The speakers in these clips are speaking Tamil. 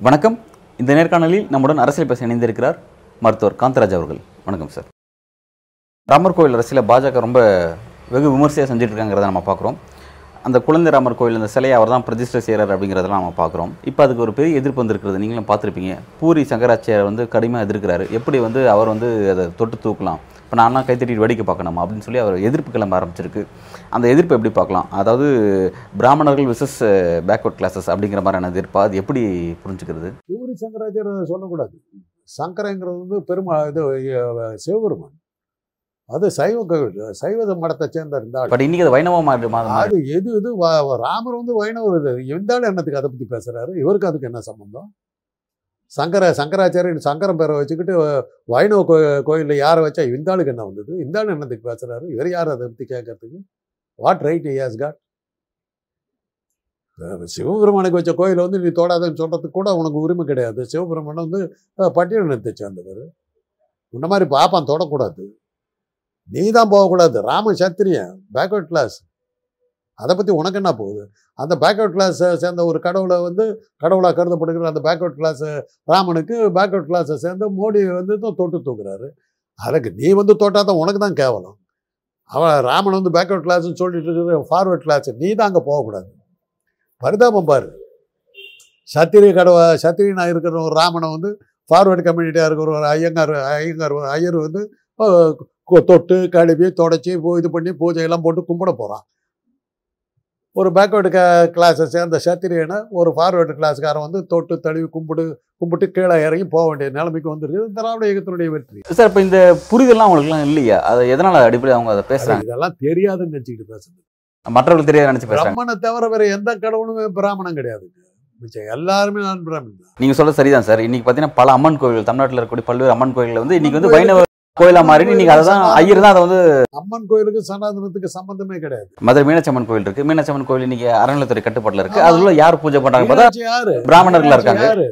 வணக்கம். இந்த நேர்காணலில் நம்முடன் அரசியல் பேச இணைந்திருக்கிறார் மருத்துவர் காந்தராஜ் அவர்கள். வணக்கம் சார். ராமர் கோவில் அரசியல பாஜக ரொம்ப வெகு விமர்சையாக செஞ்சுட்டு இருக்காங்கிறத நம்ம பார்க்குறோம். அந்த குழந்தை ராமர் அந்த சிலையை அவர் தான் பிரதிஷ்டை செய்கிறார் அப்படிங்கிறதெல்லாம் நம்ம பார்க்குறோம். இப்போ அதுக்கு ஒரு பெரிய எதிர்ப்பு வந்திருக்கிறது. நீங்களும் பார்த்துருப்பீங்க. பூரி சங்கராச்சாரியர் வந்து கடுமையாக எதிர்க்கிறாரு. எப்படி வந்து அவர் வந்து அதை தொட்டு தூக்கலாம்? இப்போ நான்லாம் கைத்தட்டிட்டு வேடிக்கை பார்க்கணும் அப்படின்னு சொல்லி அவர் எதிர்ப்பு கிளம்ப ஆரம்பிச்சிருக்கு. அந்த எதிர்ப்பு எப்படி பார்க்கலாம்? அதாவது பிராமணர்கள் விசஸ் பேக்வர்ட் கிளாஸஸ் அப்படிங்கிற மாதிரியான எதிர்ப்பா? அது எப்படி புரிஞ்சுக்கிறது? பூரி சங்கராச்சாரியர் சொல்லக்கூடாது. சங்கரங்கிறது வந்து பெருமா இது சிவபெருமான். அது சைவ கோவில் சைவ மடத்தை சேர்ந்த இருந்தால் பட் இன்னைக்கு அது வைணவ மாதம் அது எது இது ராமர் வந்து வைணவர் இது இருந்தாலும் என்னத்துக்கு அதை பற்றி பேசுறாரு? இவருக்கு அதுக்கு என்ன சம்பந்தம்? சங்கர சங்கராச்சாரியன் சங்கரம் பேரை வச்சுக்கிட்டு வைணவ கோ கோயிலில் யாரை வச்சா இந்த ஆளுக்கு என்ன வந்தது? இந்த ஆளு என்னத்துக்கு பேசுறாரு? இவர் யார் அதை பற்றி கேட்கறதுக்கு வாட் ரைட் ஹேஸ் காட் சிவபெருமானுக்கு வச்ச கோயிலை வந்து நீ தொடாதன்னு சொல்றதுக்கு கூட உனக்கு உரிமை கிடையாது. சிவபெருமான் வந்து பட்டியலினத்தை சேர்ந்தவர். இந்த மாதிரி பாப்பான் தொடக்கூடாது. நீ தான் போகக்கூடாது. ராம சத்திரியன் பேக்வர்ட் கிளாஸ் அதை பற்றி உனக்கு என்ன போகுது? அந்த பேக்வர்ட் கிளாஸை சேர்ந்த ஒரு கடவுளை வந்து கடவுளாக கருதப்படுகிற அந்த பேக்வர்ட் கிளாஸ் ராமனுக்கு பேக்வர்ட் கிளாஸை சேர்ந்த மோடி வந்து தான் தொட்டு தூக்குறாரு. அதுக்கு நீ வந்து தொட்டால் தான் உனக்கு தான் கேவலம். அவன் ராமன் வந்து பேக்வர்ட் கிளாஸ்ன்னு சொல்லிட்டு இருக்கிற ஃபார்வர்ட் கிளாஸ் நீ தான் அங்கே போகக்கூடாது. பரிதாபம் பாரு. சத்திரிய கடவுள சத்திரியனாக இருக்கிற ஒரு ராமனை வந்து ஃபார்வர்டு கம்யூனிட்டியாக இருக்கிற ஒரு ஐயங்கார் ஐயங்கார் ஐயர் வந்து தொட்டு கழுவி தொடச்சி இது பண்ணி பூஜையெல்லாம் போட்டு கும்பிட போகிறான் ஒரு பேக்வேர்டு க கிளாஸை சேர்ந்த சத்திரியனை ஒரு ஃபார்வேர்டு கிளாஸ்காரன் வந்து தொட்டு தழுவி கும்பிடு கும்பிட்டு கீழே இறங்கி போக வேண்டிய நிலைமைக்கு வந்திருக்கு திராவிட இயக்கத்தினுடைய வெற்றி. சார் இப்போ இந்த புரிதல்லாம் அவங்களுக்குலாம் இல்லையா? அது எதனால அடிப்படையில் அவங்க அதை பேசுறாங்க? அது இதெல்லாம் தெரியாதுன்னு நினச்சிக்கிட்டு பேசுறது. மற்றவர்களுக்கு தெரியாத நினைச்சு பிரம்மனை தவிர வேற எந்த கடவுளுமே பிராமணன் கிடையாதுங்க மிச்சம் எல்லாருமே நான் பிராமணன் தான். நீங்க சொல்ல சரிதான் சார். இன்னைக்கு பாத்தீங்கன்னா பல அம்மன் கோவில் தமிழ்நாட்டில் இருக்கக்கூடிய பல்வேறு அம்மன் கோயில்கள் வந்து இன்னைக்கு வந்து வைணவ கோயிலா மாறி இன்னைக்கு அதை தான் ஐயர் தான் அதை வந்து அம்மன் கோயிலுக்கு சனாதனத்துக்கு சம்பந்தமே கிடையாது. மதுரை மீனாட்சி அம்மன் கோயில் இருக்கு. மீனாட்சி அம்மன் கோயில் இன்னைக்கு அறநிலைத்துறை கட்டுப்பாட்டுல இருக்கு. அதுல யார் பூஜை பண்றாங்க பார்த்தா யாரு? பிராமணர்களா இருக்காங்க. யாரு?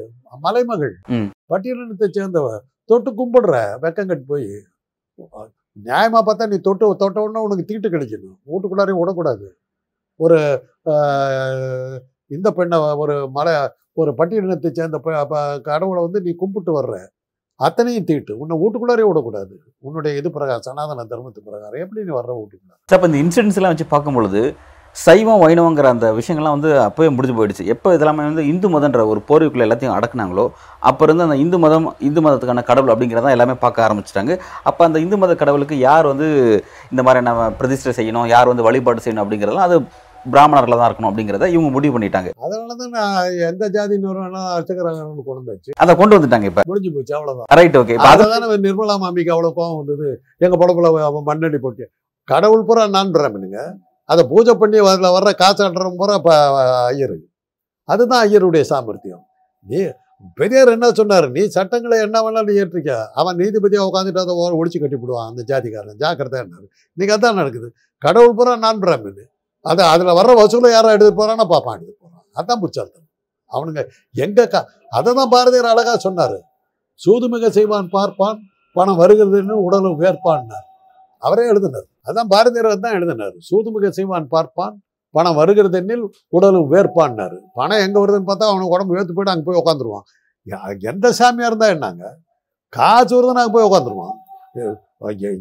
மலைமகள். பட்டியலினத்தை சேர்ந்தவ தொட்டு கும்பிடுற வெக்கங்கட்டு போய் நியாயமா பார்த்தா நீ தொட்டு தொட்ட உடனே உனக்கு தீட்டு கிடைக்கணும் வீட்டுக்குள்ளாரையும் விடக்கூடாது. ஒரு இந்த பெண்ணை ஒரு மலை ஒரு பட்டியலினத்தை சேர்ந்த கடவுளை வந்து நீ கும்பிட்டு வர்ற. அத்தனையும் தீட்டு. உன்னை வீட்டுக்குள்ளாரே விடக்கூடாது. உன்னுடைய இது பிரகாரம் சனாதன தர்மத்து பிரகாரம். எப்படி நீ வர்ற வீட்டுக்குள்ள சார் இப்போ இந்த இன்சிடென்ட்ஸ் எல்லாம் வச்சு பார்க்கும்பொழுது சைவம் வைணவங்கிற அந்த விஷயங்கள்லாம் வந்து அப்பவே முடிஞ்சு போயிடுச்சு. எப்போ இதெல்லாமே வந்து இந்து மதன்ற ஒரு போர்வைக்குள்ளே எல்லாத்தையும் அடக்குனாங்களோ அப்போ இருந்து அந்த இந்து மதம் இந்து மதத்துக்கான கடவுள் அப்படிங்கிறத எல்லாமே பார்க்க ஆரம்பிச்சிட்டாங்க. அப்போ அந்த இந்து மத கடவுளுக்கு யார் வந்து இந்த மாதிரி நம்ம பிரதிஷ்டை செய்யணும் யார் வந்து வழிபாடு செய்யணும் அப்படிங்கிறதெல்லாம் அது பிராமணர்ல தான் இருக்கணும் அப்படிங்கிறத இவங்க முடிவு பண்ணிட்டாங்க. அதனால தான் நான் எந்த ஜாதியினர் வேணாலும் அர்ச்சகராகணும்னு கொண்டு வந்தாச்சு. அதை கொண்டு வந்துட்டாங்க இப்போ. முடிஞ்சு போச்சு அவ்வளவுதான். ரைட் ஓகே இப்போ அது அதுதானே நிர்மலா மாமிக்கு அவ்வளவு கோவம் வந்தது. எங்க படப்புல மண்ணடி போட்டு. கடவுள் பூரா நான் பிராமணுங்க. அதை பூஜை பண்ணி அதில் வர்ற காசு அட்டுறவன் பூரா இப்போ ஐயரு. அதுதான் ஐயருடைய சாமர்த்தியம். நீ பெரியார் என்ன சொன்னார்? நீ சட்டங்களை என்ன வேணாலும் ஏற்றிக்க. அவன் நீதிபதியாக உட்காந்துட்டு அதை ஒடிச்சு கட்டி போடுவான் அந்த ஜாதிக்காரன். ஜாக்கிரதை என்னாரு இன்னைக்கு அதான் நடக்குது. கடவுள் பூரா நான் பிராமணு. அது அதில் வர்ற வசூலை யாரும் எடுத்து போறான்னா பாப்பான் எடுத்து போறான். அதான் புச்சால்தான் அவனுங்க எங்கே கா அதை தான் பாரதியார் அழகாக சொன்னார். சூதுமிக செய்வான் பார்ப்பான் பணம் வருகிறதுன்னு உடலு உயர்ப்பான்னார். அவரே எழுதினார். அதான் பாரதியார் தான் எழுதினார். சூதுமிக செய்வான் பார்ப்பான் பணம் வருகிறதென்னில் உடலும் வேர்ப்பான்னாரு பணம் எங்கே வருதுன்னு பார்த்தா அவனுக்கு உடம்பு வேர்த்து போயிட்டு அங்கே போய் உட்காந்துருவான் எந்த சாமியாக இருந்தால் என்னங்க? காசு வருதுன்னு அங்கே போய் உட்காந்துருவான்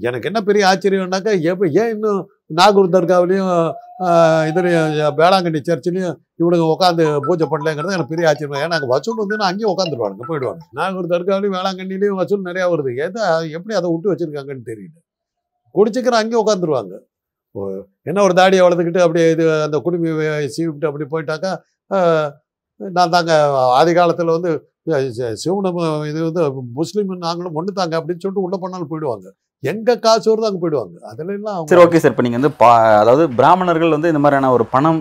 எனக்கு என்ன பெரிய ஆச்சரியம்னாக்கா எப்போ ஏன் இன்னும் நாகூர் தர்காவிலையும் இதுலையும் வேளாங்கண்ணி சர்ச்சிலையும் இவனுங்க உட்காந்து பூஜை பண்ணலங்கிறது எனக்கு பெரிய ஆச்சரியம். ஏன்னா அங்கே வசூல் வந்து அங்கேயும் உட்காந்துருவாங்க போயிடுவாங்க நாகூர் தர்காவிலையும் வேளாங்கண்ணிலையும் வசூல் நிறையா வருது. எதை எப்படி அதை விட்டு வச்சிருக்காங்கன்னு தெரியல. குடிச்சிக்கிற அங்கேயும் உட்காந்துருவாங்க என்ன ஒரு தாடியை வளர்த்துக்கிட்டு அப்படியே இது அந்த குடுமி சீவிட்டு அப்படி போயிட்டாக்கா நான் தாங்க ஆதி காலத்தில் வந்து சிவனம் இது வந்து முஸ்லீம் நாங்களும் ஒன்று தாங்க அப்படின்னு சொல்லிட்டு உள்ள பண்ணாலும் போயிடுவாங்க. எங்க காசு வருதோ அங்கே போயிடுவாங்க. அதுல சரி ஓகே சார் இப்போ நீங்கள் வந்து பா அதாவது பிராமணர்கள் வந்து இந்த மாதிரியான ஒரு பணம்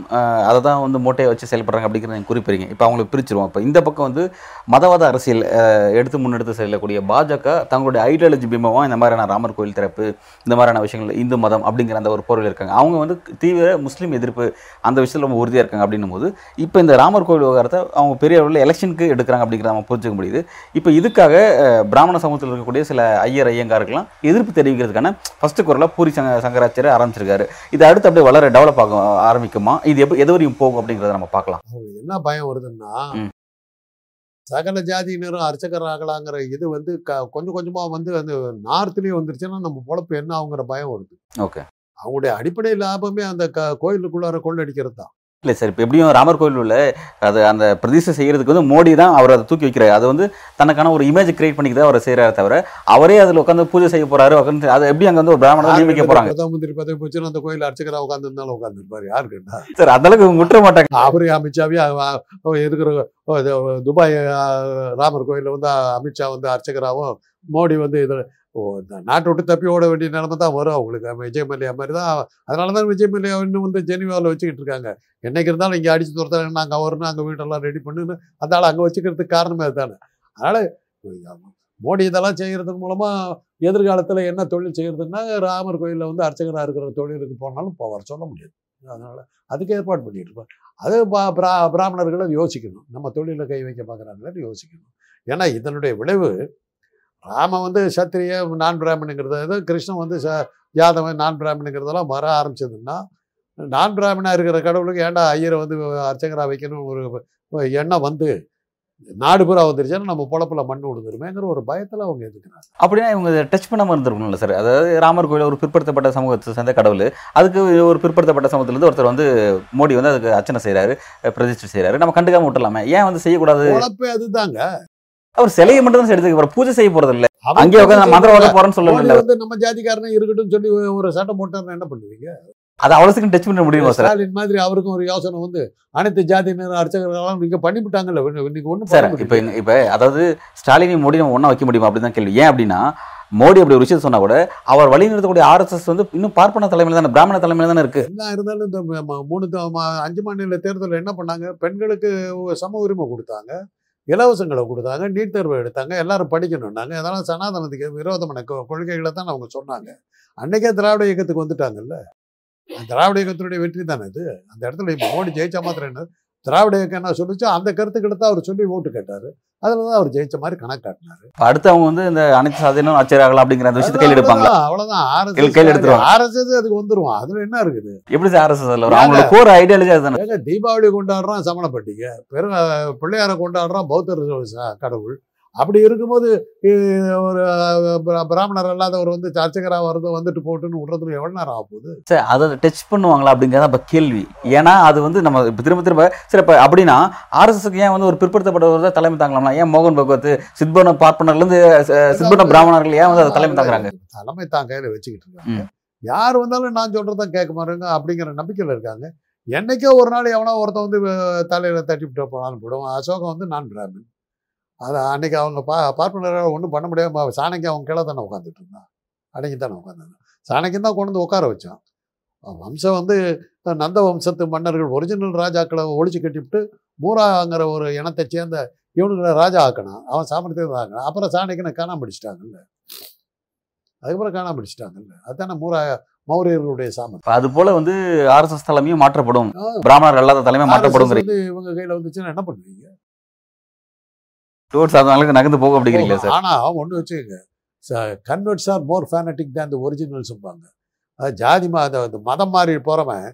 அதை தான் வந்து மூட்டையை வச்சு செயல்படுறாங்க அப்படிங்கிறத நீங்கள் குறிப்பிடுங்க இப்போ அவங்களுக்கு பிரிச்சிருவோம். இப்போ இந்த பக்கம் வந்து மதவாத அரசியல் அஹ், எடுத்து முன்னெடுத்து செல்லக்கூடிய பாஜக தங்களுடைய ஐடியாலஜி பிம்பமாக இந்த மாதிரியான ராமர் கோயில் திறப்பு இந்த மாதிரியான விஷயங்கள் இந்து மதம் அப்படிங்கிற அந்த ஒரு பொருள் இருக்காங்க. அவங்க வந்து தீவிர முஸ்லீம் எதிர்ப்பு அந்த விஷயத்தில் ரொம்ப உறுதியாக இருக்காங்க அப்படின்னும் போது இப்போ இந்த ராமர் கோயில் விவகாரத்தை அவங்க பெரிய அளவில் எலெக்ஷனுக்கு எடுக்கிறாங்க அப்படிங்கிற நம்ம புரிஞ்சுக்க முடியுது. இப்போ இதுக்காக பிராமண சமூகத்தில் இருக்கக்கூடிய சில ஐயர் ஐயங்காருக்கெல்லாம் எதிர்ப்பு தெரிவிக்கிறதுக்கான ஃபர்ஸ்ட் குரலாக பூரி சங்க சங்கராச்சாரியர் ஆரம்பிச்சிருக்காரு. இது அடுத்து அப்படியே வளர டெவலப் ஆக ஆரம்பிக்குமா? இது எப்போ எது வரையும் போகும் அப்படிங்கிறத நம்ம பார்க்கலாம். என்ன பயம் வருதுன்னா. சகல ஜாதியினரும் அர்ச்சகர் ஆகலாங்கிற இது வந்து க- கொஞ்சம் கொஞ்சமா வந்து அந்த நார்த்லயே வந்துருச்சுன்னா நம்ம பொழப்பு என்ன ஆகுங்கிற பயம் வருது. ஓகே. அவங்களுடைய அடிப்படை லாபமே அந்த க- கோயிலுக்குள்ளார கொள்ளடிக்கிறது தான் இல்லை சார் இப்போ எப்படியும் ராமர் கோயில் உள்ள அது அந்த பிரதிஷ்டை செய்யறதுக்கு வந்து மோடி தான் அவர் அதை தூக்கி வைக்கிறாரு. அது வந்து தனக்கான ஒரு இமேஜ் கிரியேட் பண்ணிக்கிறத அவர் செய்கிறாரு தவிர அவரே அதில் உட்காந்து பூஜை செய்ய போறாரு உட்காந்து அதை எப்படி அங்கே வந்து ஒரு பிராமணர் நியமிக்க போறாங்க? பிரதம மந்திரி பதவி போச்சுன்னா அந்த கோயில் அர்ச்சகரா உட்கார்ந்து இருந்தாலும் உட்கார்ந்துருப்பாரு. யாரு கேட்டா? சார் அந்த அளவுக்கு முற்ற மாட்டாங்க. அவரு அமித்ஷாவே இருக்கிற துபாய் ராமர் கோயில்ல வந்து அமித்ஷா வந்து அர்ச்சகராகவும் மோடி வந்து இது ஓ, இந்த நாட்டை விட்டு தப்பி ஓட வேண்டிய நிலைமை தான் வரும். அவங்களுக்கு விஜய் மல்லையா மாதிரி தான். அதனால தான் விஜய் மல்லையா இன்னும் வந்து ஜெனிவாவில் வச்சுக்கிட்டு இருக்காங்க. என்னைக்கு இருந்தாலும் இங்கே அடிச்சு துரத்தாங்க நாங்கள் வரணும் அங்கே வீட்டெல்லாம் ரெடி பண்ணுன்னு அந்த ஆள் அங்கே வச்சுக்கிறதுக்கு காரணமே அதுதானே. அதனால் மோடி இதெல்லாம் செய்கிறது மூலமாக எதிர்காலத்தில் என்ன தொழில் செய்கிறதுன்னா ராமர் கோயிலில் வந்து அர்ச்சகராக இருக்கிற தொழிலுக்கு போனாலும் போவார் சொல்ல முடியாது. அதனால் அதுக்கு ஏற்பாடு பண்ணிட்டு இருப்பார் அது பா- பிரா பிராமணர்களும் யோசிக்கணும். நம்ம தொழிலில் கை வைக்க பார்க்குறாங்களேன்னு யோசிக்கணும். ஏன்னா இதனுடைய விளைவு ராமன் வந்து சத்திரிய நான் பிராமணுங்கிறது இது கிருஷ்ணன் வந்து ச யாதவன் நான் பிராமணுங்கிறதெல்லாம் வர ஆரம்பிச்சதுன்னா நான் பிராமணா இருக்கிற கடவுளுக்கு ஏன்டா ஐயரை வந்து அர்ச்சகராக வைக்கணும் ஒரு எண்ணம் வந்து நாடு பூரா வந்துருச்சுன்னா நம்ம பொழப்புல மண் விழுந்துருமேங்கிற ஒரு பயத்தில் அவங்க எதுக்குறாங்க அப்படின்னா இவங்க டச் பண்ணாமல் இருந்திருக்கணும்ல சார் அதாவது ராமர் கோயில் ஒரு பிற்படுத்தப்பட்ட சமூகத்தை சேர்ந்த கடவுள். அதுக்கு ஒரு பிற்படுத்தப்பட்ட சமூகத்திலேருந்து ஒருத்தர் வந்து மோடி வந்து அதுக்கு அர்ச்சனை செய்கிறாரு பிரதிஷ்டை செய்கிறாரு நம்ம கண்டுக்காம விட்டுலாமே ஏன் வந்து செய்யக்கூடாது? பொழப்பே அதுதாங்க. அவர் சிலையை மட்டும் தான் எடுத்துக்க போற பூஜை செய்ய போறது இல்ல அங்கேயே உட்காந்து மந்திரவாத போறேன்னு இல்ல. வந்து நம்ம ஜாதிக்காரனே இருக்கட்டும் சொல்லி ஒரு சட்டம் போட்டாருன்னா என்ன பண்ணுவீங்க? அது அவ்வளவுக்கு டச் பண்ண முடியுமா சார் ஸ்டாலின் மாதிரி அவருக்கும் ஒரு யோசனை வந்து அனைத்து ஜாதியினர் அர்ச்சகர்களாம் நீங்க பண்ணிவிட்டாங்கல்ல. இன்னைக்கு ஒன்றும் சார் இப்போ இப்போ அதாவது ஸ்டாலினையும் மோடி நம்ம ஒன்றா வைக்க முடியுமா? அப்படின்னு தான் கேள்வி. ஏன் அப்படின்னா மோடி அப்படி ஒரு விஷயத்தை சொன்னா கூட அவர் வழி நிறுத்தக்கூடிய ஆர்எஸ்எஸ் வந்து இன்னும் பார்ப்பன தலைமையில தானே பிராமண தலைமையில தானே இருக்கு. என்ன இருந்தாலும் இந்த மூணு அஞ்சு மாநில தேர்தலில் என்ன பண்ணாங்க? பெண்களுக்கு சம உரிமை கொடுத்தாங்க. இலவசங்களை கொடுத்தாங்க நீட் தேர்வு எடுத்தாங்க எல்லாரும் படிக்கணும்னாங்க. அதெல்லாம் சனாதனத்துக்கு விரோதமான கொள்கைகளை தான் அவங்க சொன்னாங்க. அன்னைக்கே திராவிட இயக்கத்துக்கு வந்துட்டாங்கல்ல? திராவிட இயக்கத்தினுடைய வெற்றி தானே இது? அந்த இடத்துல இப்போ மோடி ஜெயிச்சா மாத்திரம் என்ன? திராவிட இயக்கம் என்ன சொல்லுச்சோ அந்த கருத்துக்களை தான் அவர் சொல்லி ஓட்டு கேட்டாரு. அதில் தான் அவர் ஜெயிச்ச மாதிரி கணக்கு காட்டினாரு. அடுத்து அவங்க வந்து இந்த அனைத்து சாதனையும் ஆச்சரியாகலாம் அப்படிங்கிற அந்த விஷயத்தை கையில் எடுப்பாங்களா? அவ்வளவுதான், அவ்வளவுதான். கையில் எடுத்துருவாங்க. ஆர்எஸ்எஸ் அதுக்கு வந்துருவான். அதுல என்ன இருக்குது? எப்படி சார் ஆர்எஸ்எஸ் இல்ல? அவங்களோட கோர் ஐடியாலஜி அதுதானே. தீபாவளி கொண்டாடுறான் சமண பண்டிகை பெரும் அஹ், பிள்ளையாரை கொண்டாடுறான் பௌத்தர் ச- கடவுள். அப்படி இருக்கும்போது ஒரு பிராமணர் அல்லாதவர் வந்து அர்ச்சகராக வருது வந்துட்டு போட்டுன்னு விடுறதுல எவ்வளவு நேரம் ஆக போகுது சார் அதை டச் பண்ணுவாங்களா அப்படிங்கிறத இப்போ கேள்வி. ஏன்னா அது வந்து நம்ம திரும்ப திரும்ப சரி இப்போ அப்படின்னா ஆர்எஸ்எஸ்க்கு ஏன் வந்து ஒரு பிற்படுத்தப்பட்டவர் தான் தலைமை தாங்கலாம்னா ஏன் மோகன் பகவத் சித்பன பார்ப்பனர்லேருந்து சித்பன பிராமணர்கள் ஏன் வந்து அதை தலைமை தாங்குறாங்க? தலைமை தான் கையில வச்சுக்கிட்டு இருக்காங்க. யார் வந்தாலும் நான் சொல்றதான் கேட்க மாட்டேங்க அப்படிங்கிற நம்பிக்கையில இருக்காங்க. என்னைக்கோ ஒரு நாள் எவனோ ஒருத்தன் வந்து தலையில தட்டி விட்டு போனாலும் போடுவான். அசோகம் வந்து நான் பிராமின் அது அன்னைக்கு அவங்க பா பார்ப்பனரால் ஒன்றும் பண்ண முடியாம சாணக்கி அவங்க கீழே தானே உட்காந்துட்டு இருந்தான். அன்னைக்கு தானே உட்காந்து சாணக்கியம் தான் கொண்டு வந்து உட்கார வச்சான். வம்சம் வந்து நந்த வம்சத்து மன்னர்கள் ஒரிஜினல் ராஜாக்களை ஒழிச்சு கட்டிவிட்டு மூராங்கிற ஒரு இனத்தை சேர்ந்த இவனுங்களை ராஜா ஆக்கணும் அவன் சாமர்த்தியத்தை ஆக்கணும் அப்புறம் சாணக்கியனை காணாம பிடிச்சிட்டாங்கல்ல. அதுக்கப்புறம் காணாம பிடிச்சிட்டாங்கல்ல. அதுதானே மூரா மௌரியர்களுடைய சாமர்த்தியம். அது போல வந்து ஆர்எஸ்எஸ் தலைமையும் மாற்றப்படும். பிராமணர் அல்லாத தலைமை மாற்றப்படும் இவங்க கையில வந்துச்சுன்னா என்ன பண்ணுவீங்க? டுவர்ட்ஸ் அளவுக்கு நகர்ந்து போகும் அப்படிங்கிறீங்களா சார்? ஆனா ஒண்ணு வச்சுக்கோங்க. கன்வெர்ட்ஸ் ஆர் மோர் ஃபேனட்டிக் தான் அந்த ஒரிஜினல் சொல்லுவாங்க. அது ஜாதி ம- அந்த அந்த மதம் மாறி போறவன்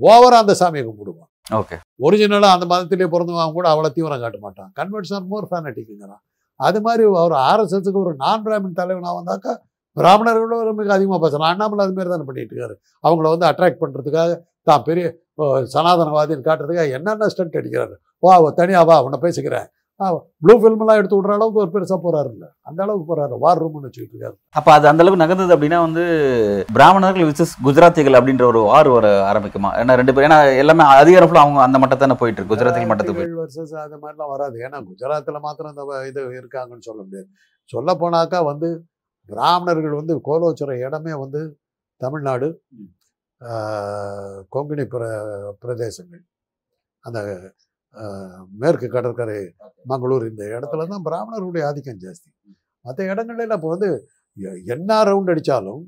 ஓவரா அந்த சாமியை கும்பிடுவான். ஓகே ஒரிஜினலா அந்த மதத்திலே பிறந்தவன் கூட அவ்வளவு தீவிரம் காட்ட மாட்டான். கன்வெர்ட்ஸ் ஆர் மோர் ஃபேனட்டிக்ங்கிறான் அது மாதிரி ஒரு ஆர்எஸ்எஸ்க்கு ஒரு நான் பிராமின் தலைவனா வந்தாக்கா பிராமணர்களோட மிக அதிகமாக பேசலாம். அண்ணாமலை அது மாதிரி தானே பண்ணிட்டு இருக்காரு. அவங்கள வந்து அட்ராக்ட் பண்றதுக்காக தான் பெரிய சனாதனவாதின்னு காட்டுறதுக்காக என்னென்ன ஸ்டண்ட் அடிக்கிறாரு? வா தனியா வா உன்னை பேசிக்கிறேன். ப்ளூ ஃபில்ம்லாம் எடுத்து விடுற அளவுக்கு ஒரு பெருசா போறாரு இல்ல. அந்த அளவுக்கு போறாரு. வார் ரூம்னு வச்சுக்கிட்டு இருக்காரு. அப்ப அது அந்த அளவுக்கு நகர்ந்தது அப்படின்னா வந்து பிராமணர்கள் விசஸ் குஜராத்திகள் அப்படின்ற ஒரு வார் வர ஆரம்பிக்குமா? ஏன்னா ரெண்டு பேரும் ஏன்னா எல்லாமே அதிகாரம் full அவங்க அந்த மட்டத்தானே போயிட்டு இருக்கு குஜராத்திகள் மட்டத்துக்கு வர்சஸ் அது மாதிரிலாம் வராது. ஏன்னா குஜராத்தில் மாத்திரம் இந்த வ- இது இருக்காங்கன்னு சொல்ல முடியாது. சொல்ல போனாக்கா வந்து பிராமணர்கள் வந்து கோலோச்சுற இடமே வந்து தமிழ்நாடு கொங்கணி பிர பிரதேசங்கள். அந்த மேற்கு கடற்கரை மங்களூர் இந்த இடத்துல தான் பிராமணர்களுடைய ஆதிக்கம் ஜாஸ்தி. மற்ற இடங்கள்ல இப்போ வந்து என்ன ரவுண்ட் அடித்தாலும்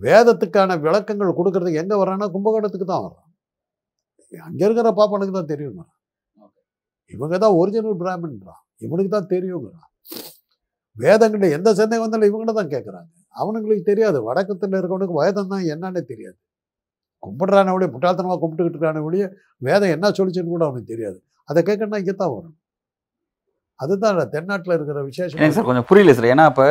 வேதத்துக்கான விளக்கங்கள் கொடுக்கறதுக்கு எங்கே வர்றான்னா கும்பகோணத்துக்கு தான் வர்றான். அங்கே இருக்கிற பாப்பனுக்கு தான் தெரியுங்கிறான் இவங்க தான் ஒரிஜினல் பிராமின்றான் இவனுக்கு தான் தெரியுங்கிறான் வேதங்கள்ல எந்த சந்தேகம் வந்தாலும் இவங்கள்ட்ட தான் கேட்குறாங்க அவனுங்களுக்கு தெரியாது. வடக்கத்தில் இருக்கவனுக்கு வேதம் தான் என்னன்னே தெரியாது. கும்பிடுறான ஒழிய முட்டாள்தனமாக கும்பிட்டுக்கிட்டு இருக்கான ஒழிய வேதம் என்ன சொல்லிச்சுன்னு கூட அவனுக்கு தெரியாது. அதை கேட்கணும்னா இங்கே தான் வரும். அதுதான் தென்னாட்டில் இருக்கிற விசேஷம். சார் கொஞ்சம் புரியல சார் ஏன்னா இப்போ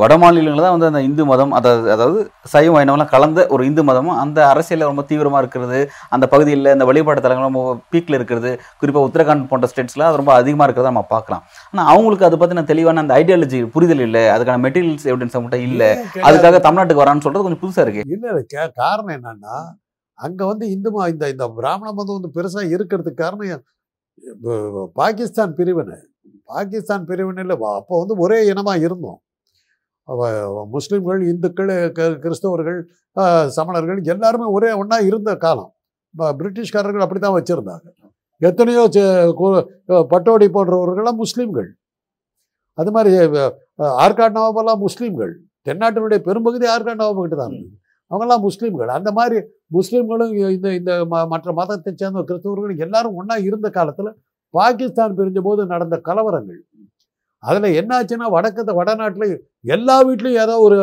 வட மாநிலங்களில் தான் வந்து அந்த இந்து மதம் அதாவது அதாவது சைவ வைணவம்லாம் கலந்த ஒரு இந்து மதமும் அந்த அரசியலில் ரொம்ப தீவிரமாக இருக்கிறது அந்த பகுதியில் இந்த வழிபாட்டு தலங்கள் ரொம்ப பீக்கில் இருக்கிறது குறிப்பாக உத்தரகாண்ட் போன்ற ஸ்டேட்ஸில் அது ரொம்ப அதிகமாக இருக்கிறத நம்ம பார்க்கலாம். ஆனால் அவங்களுக்கு அதை பற்றின தெளிவான அந்த ஐடியாலஜி புரிதல் இல்லை அதுக்கான மெட்டீரியல்ஸ் எவிடன்ஸ் மட்டும் இல்லை? அதுக்காக தமிழ்நாட்டுக்கு வரான்னு சொல்கிறது கொஞ்சம் புதுசாக இருக்கு. இல்ல காரணம் என்னன்னா அங்கே வந்து இந்து இந்த இந்த பிராமண மதம் வந்து பெருசாக இருக்கிறதுக்கு காரணம் பாகிஸ்தான் பிரிவினை. பாகிஸ்தான் பிரிவினையில் அப்போ வந்து ஒரே இனமாக இருந்தோம். முஸ்லீம்கள் இந்துக்கள் க- கிறிஸ்தவர்கள் சமணர்கள் எல்லாருமே ஒரே ஒன்றா இருந்த காலம். பிரிட்டிஷ்காரர்கள் அப்படி தான் வச்சுருந்தாங்க. எத்தனையோ பட்டோடி போன்றவர்கள்லாம் முஸ்லீம்கள். அது மாதிரி ஆர்காட் ஆற்காடு நவாபெல்லாம் முஸ்லீம்கள். தென்னாட்டினுடைய பெரும்பகுதி ஆர்காட் நவாபுக்கிட்ட தான் இருந்தது. அவங்கெல்லாம் முஸ்லீம்கள். அந்த மாதிரி முஸ்லீம்களும் இந்த இந்த ம- மற்ற மதத்தை சேர்ந்த கிறிஸ்தவர்களும் எல்லாரும் ஒன்றா இருந்த காலத்தில் பாகிஸ்தான் பிரிஞ்ச போது நடந்த கலவரங்கள். அதில் என்னாச்சுன்னா வடக்கத்தை வடநாட்டில் எல்லா வீட்லேயும் ஏதோ ஒரு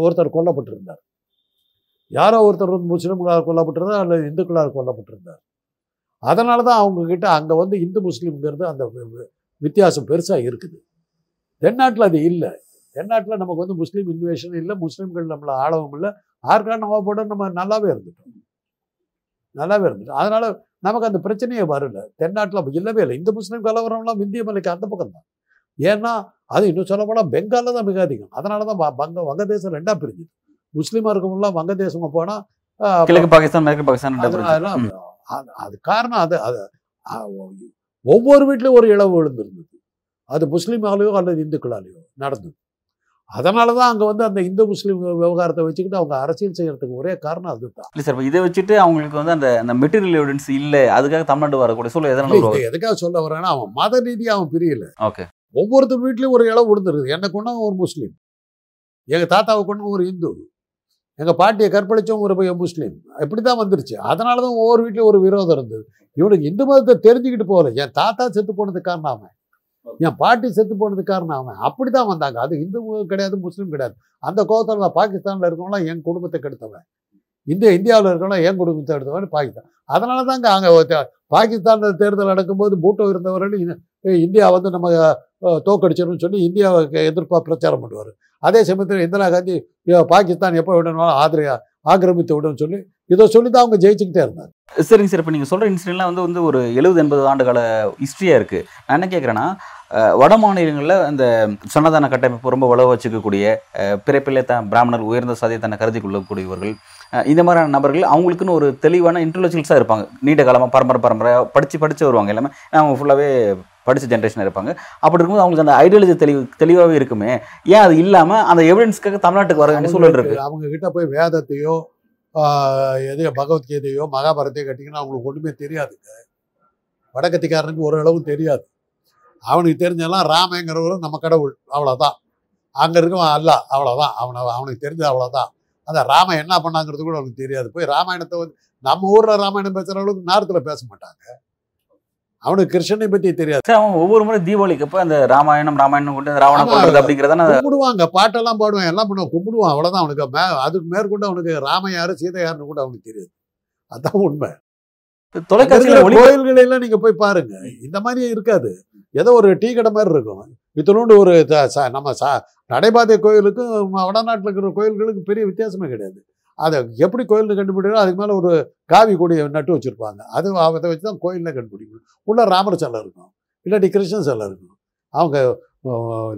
ஒருத்தர் கொல்லப்பட்டிருந்தார். யாரோ ஒருத்தர் வந்து முஸ்லீம்களால் கொல்லப்பட்டிருந்தார் அல்லது இந்துக்களால் கொல்லப்பட்டிருந்தார். அதனால தான் அவங்கக்கிட்ட அங்கே வந்து இந்து முஸ்லீம்ங்கிறது அந்த வித்தியாசம் பெருசாக இருக்குது. தென்னாட்டில் அது இல்லை. தென்னாட்டில் நமக்கு வந்து முஸ்லீம் இன்வேஷன் இல்லை முஸ்லீம்கள் நம்மளை ஆளவும் இல்லை. ஆர்கான் நவாபோட நம்ம நல்லாவே இருந்துட்டோம். நல்லாவே இருந்துட்டோம். அதனால நமக்கு அந்த பிரச்சனையே வரல. தென்னாட்டில் இல்லவே இல்லை. இந்த முஸ்லீம் கலவரம்லாம் இந்திய மலைக்கு அந்த பக்கம் தான். ஏன்னா அது இன்னும் சொல்லப்போனால் பெங்காலில் தான் மிக அதிகம். அதனால தான் வங்க வங்கதேசம் ரெண்டா பிரிஞ்சுது. முஸ்லீமாக இருக்கவங்களாம் வங்கதேசமாக போனால் கிழக்கு பாகிஸ்தான் மேற்கு பாகிஸ்தான் பிரிஞ்சு. அதெல்லாம். அது- காரணம் அது அது ஒவ்வொரு வீட்லையும் ஒரு இழவு விழுந்திருந்தது. அது முஸ்லீமாலேயோ அல்லது இந்துக்களாலேயோ நடந்தது. அதனால தான் அங்கே வந்து அந்த இந்து முஸ்லீம் விவகாரத்தை வச்சுக்கிட்டு அவங்க அரசியல் செய்யறதுக்கு ஒரே காரணம் அதுதான். இல்லை சார் இதை வச்சுட்டு அவங்களுக்கு வந்து அந்த அந்த மெட்டீரியல் எவிடன்ஸ் இல்லை அதுக்காக தமிழ்நாடு வரக்கூடிய சூழல் எதனால் எதுக்காக சொல்ல வரேன்னா அவன் மத ரீதியாக அவன் பிரியல. ஓகே ஒவ்வொருத்தர் வீட்லயும் ஒரு இளவு விழுந்துருது. என்னை கொண்டவன் ஒரு முஸ்லீம். எங்க தாத்தாவை கொண்டவன் ஒரு இந்து. எங்க பாட்டியை கற்பழிச்சவங்க ஒரு பையன் முஸ்லீம். இப்படி தான் வந்துருச்சு. அதனால தான் ஒவ்வொரு வீட்லயும் ஒரு விரோதம் இருந்தது. இவனுக்கு இந்து மதத்தை தெரிஞ்சுக்கிட்டு போகல. என் தாத்தா செத்து போனதுக்கு காரணம் அவன். என் பாட்டி செத்து போனதுக்கு காரணம் அவன். அப்படி தான் வந்தாங்க. அது இந்து கிடையாது முஸ்லீம் கிடையாது. அந்த கோபத்தில் நான் பாகிஸ்தானில் இருக்கவங்களாம் என் குடும்பத்தை கெடுத்தவன். இந்திய இந்தியாவில் இருக்கவங்களாம் என் குடும்பத்தை எடுத்தவன் பாகிஸ்தான். அதனால தாங்க அங்கே பாகிஸ்தான் தேர்தல் நடக்கும்போது பூட்டோ இருந்தவர்கள் இந்தியா வந்து நம்ம தோக்கடிச்சிடணும்னு சொல்லி இந்தியாவுக்கு எதிர்ப்பாக பிரச்சாரம் பண்ணுவார். அதே சமயத்தில் இந்திரா காந்தி பாகிஸ்தான் எப்போ விடணும் ஆதரவு ஆக்கிரமித்து விடுன்னு சொல்லி இதை சொல்லி தான் அவங்க ஜெயிச்சுக்கிட்டே இருந்தாங்க. சரிங்க சார் இப்போ நீங்கள் சொல்கிற இன்சிடென்ட்லாம் வந்து வந்து ஒரு எழுபது எண்பது ஆண்டு கால ஹிஸ்ட்ரியாக இருக்குது நான் என்ன கேட்குறேன்னா வட மாநிலங்களில் அந்த சன்னதான கட்டமைப்பு ரொம்ப வளவு வச்சுக்கக்கூடிய பிறப்பிலே தான் பிராமணர் உயர்ந்த சாதியை தன்னை கருதி கொள்ளக்கூடியவர்கள் இந்த மாதிரியான நபர்கள் அவங்களுக்குன்னு ஒரு தெளிவான இன்டெலெக்சுவல்ஸாக இருப்பாங்க. நீண்ட காலமாக பரம்பரை பரம்பரையாக படித்து படித்து வருவாங்க எல்லாமே. அவங்க ஃபுல்லாகவே படித்த ஜென்ரேஷன் இருப்பாங்க. அப்படி இருக்கும்போது அவங்களுக்கு அந்த ஐடியாலஜி தெளிவு தெளிவாகவே இருக்குமே. ஏன் அது இல்லாமல் அந்த எவிடன்ஸ்க்காக தமிழ்நாட்டுக்கு வர வேண்டிய சூழல் இருக்கு. அவங்க கிட்ட போய் வேதத்தையோ எது எதையோ பகவத்கீதையோ மகாபாரத்தையோ கேட்டிங்கன்னா அவங்களுக்கு ஒன்றுமே தெரியாதுங்க. வடக்கத்திக்காரனுக்கு ஓரளவு தெரியாது. அவனுக்கு தெரிஞ்செல்லாம் ராமங்கிறவரும் நம்ம கடவுள் அவ்வளோதான் அங்கே இருக்கவன் அல்ல அவ்வளோதான் அவனை அவனுக்கு தெரிஞ்சது அவ்வளோதான் அந்த ராம என்ன பண்ணாங்கிறது கூட அவனுக்கு தெரியாது. போய் ராமாயணத்தை வந்து நம்ம ஊரில் ராமாயணம் பேசுகிற அளவுக்கு நார்த்தில் பேச மாட்டாங்க. அவனுக்கு கிருஷ்ணனை பற்றி தெரியாது. அவன் ஒவ்வொரு முறை தீபாவளிக்கு அப்போ அந்த ராமாயணம் ராமாயணம் கொண்டு ராவணம் ஆமா. கொள்றது அப்படிங்கிறதான கும்பிடுவாங்க பாட்டெல்லாம் பாடுவான் எல்லாம் பண்ணுவான் கும்பிடுவான் அவ்வளோதான் அவனுக்கு. மே அதுக்கு மேற்கொண்டு அவனுக்கு ராம யாரு சீதை யாருன்னு கூட அவனுக்கு தெரியாது. அதான் உண்மை. தொலைக்காட்சியில் இருக்கிற ஒளி கோயில்களை எல்லாம் நீங்க போய் பாருங்க. இந்த மாதிரியே இருக்காது. ஏதோ ஒரு டீ கடை மாதிரி இருக்கும். இத்தனோண்டு ஒரு நம்ம சா நடைபாதை கோயிலுக்கும் வடநாட்டில் இருக்கிற கோயில்களுக்கு பெரிய வித்தியாசமே கிடையாது. அதை எப்படி கோயிலில் கண்டுபிடிக்கணும் அதுக்கு மேலே ஒரு காவி கொடியை நட்டு வச்சுருப்பாங்க. அது அதை வச்சு தான் கோயிலில் கண்டுபிடிக்கணும். உள்ளே ராமர் சிலை இருக்கும் இல்லாட்டி கிருஷ்ணன் சிலை இருக்கும் அவங்க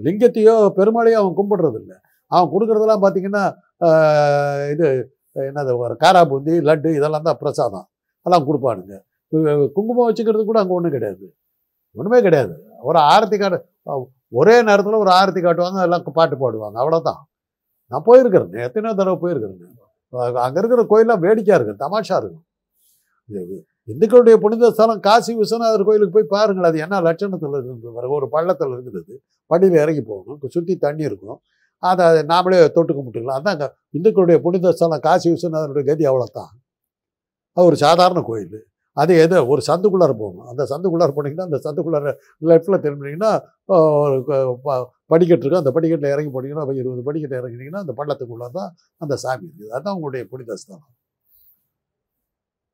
லிங்கத்தையோ பெருமாளையோ அவன் கும்பிட்றதில்ல. அவன் கொடுக்குறதெல்லாம் பார்த்தீங்கன்னா இது என்னது ஒரு காரா பூந்தி லட்டு இதெல்லாம் தான் பிரசாதம். அதெல்லாம் கொடுப்பானுங்க. குங்குமம் வச்சுக்கிறது கூட அங்கே ஒன்றும் கிடையாது. ஒன்றுமே கிடையாது. ஒரு ஆரத்தி காட்டு ஒரே நேரத்தில் ஒரு ஆரத்தி காட்டுவாங்க எல்லாம் பாட்டு பாடுவாங்க. அவ்வளோதான் நான் போயிருக்கிறேன். எத்தனையோ தடவை போயிருக்கிறேன். அங்கே இருக்கிற கோயிலாம் வேடிக்கையாக இருக்கும் தமாஷா இருக்கும். இந்துக்களுடைய புனித ஸ்தலம் காசி விஸ்வநாதர் கோயிலுக்கு போய் பாருங்கள் அது என்ன லட்சணத்தில் இருக்குது ஒரு பள்ளத்தில் இருக்குது. படியில் இறங்கி போகணும் சுற்றி தண்ணி இருக்கும். அதை அதை நாமளே தொட்டு கும்பிட்டுக்கலாம். அதான் இந்துக்களுடைய புனித ஸ்தலம் காசி விஸ்வநாதனுடைய கதி அவ்வளோத்தான் அது ஒரு சாதாரண கோயில். அது எது? ஒரு சந்துக்குள்ளார போகணும். அந்த சந்துக்குள்ளார போனீங்கன்னா அந்த சந்துக்குள்ளார லெஃப்டில் திரும்பினீங்கன்னா ஒரு படிக்கட்டு இருக்கும். அந்த படிக்கட்டில் இறங்கி போனீங்கன்னா இருபது படிக்கட்டு இறங்கினீங்கன்னா அந்த பள்ளத்துக்குள்ளார தான் அந்த சாமி இருக்குது. அதுதான் உங்களுடைய புனித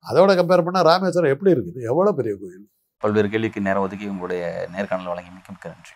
அதோட கம்பேர் பண்ணால் ராமேஸ்வரம் எப்படி இருக்குது? எவ்வளோ பெரிய கோயில்? பல்வேறு கேள்விக்கு நேரம் ஒதுக்கி உங்களுடைய நேர்காணல் வழங்கி மிக்க மிக்க நன்றி.